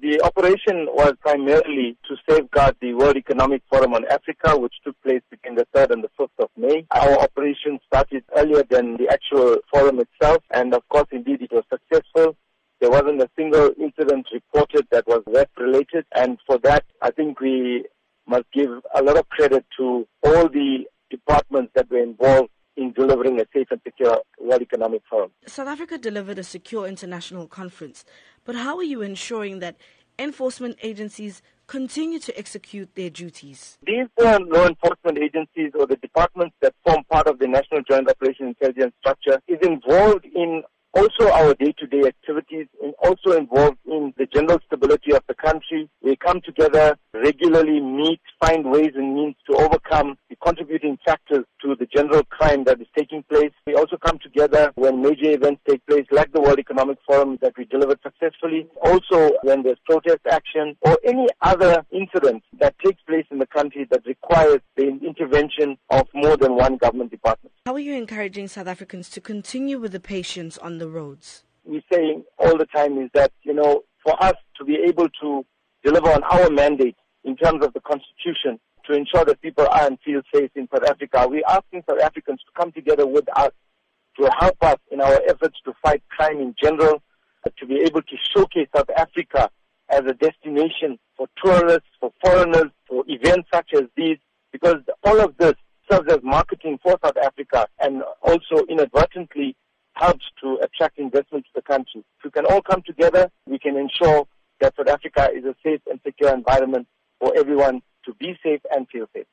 The operation was primarily to safeguard the World Economic Forum on Africa, which took place between the 3rd and the 5th of May. Our operation started earlier than the actual forum itself, and of course, indeed, it was successful. There wasn't a single incident reported that was rep related, and for that, I think we must give a lot of credit to all the departments that were involved in delivering a safe and secure World Economic Forum. South Africa delivered a secure international conference, but how are you ensuring that enforcement agencies continue to execute their duties? These uh, law enforcement agencies or the departments that form part of the National Joint Operation Intelligence Structure is involved in also our day-to-day activities and also involved in the general stability of the country. We come together regularly, meet, find ways and means to overcome the contributing factors to the general crime that is taking place. We also come together when major events take place, like the World Economic Forum that we delivered successfully. Also, when there's protest action or any other incident that takes place in the country that requires the intervention of more than one government department. How are you encouraging South Africans to continue with the patience on the roads? We're saying all the time is that, you know, for us to be able to deliver on our mandate in terms of the Constitution to ensure that people are and feel safe in South Africa, we're asking South Africans to come together with us to help us in our efforts to fight crime in general, to be able to showcase South Africa as a destination for tourists, for foreigners, for events such as these, because all of this serves as marketing for South Africa and also inadvertently helps to attract investment to the country. If we can all come together, we can ensure that South Africa is a safe and secure environment for everyone to be safe and feel safe.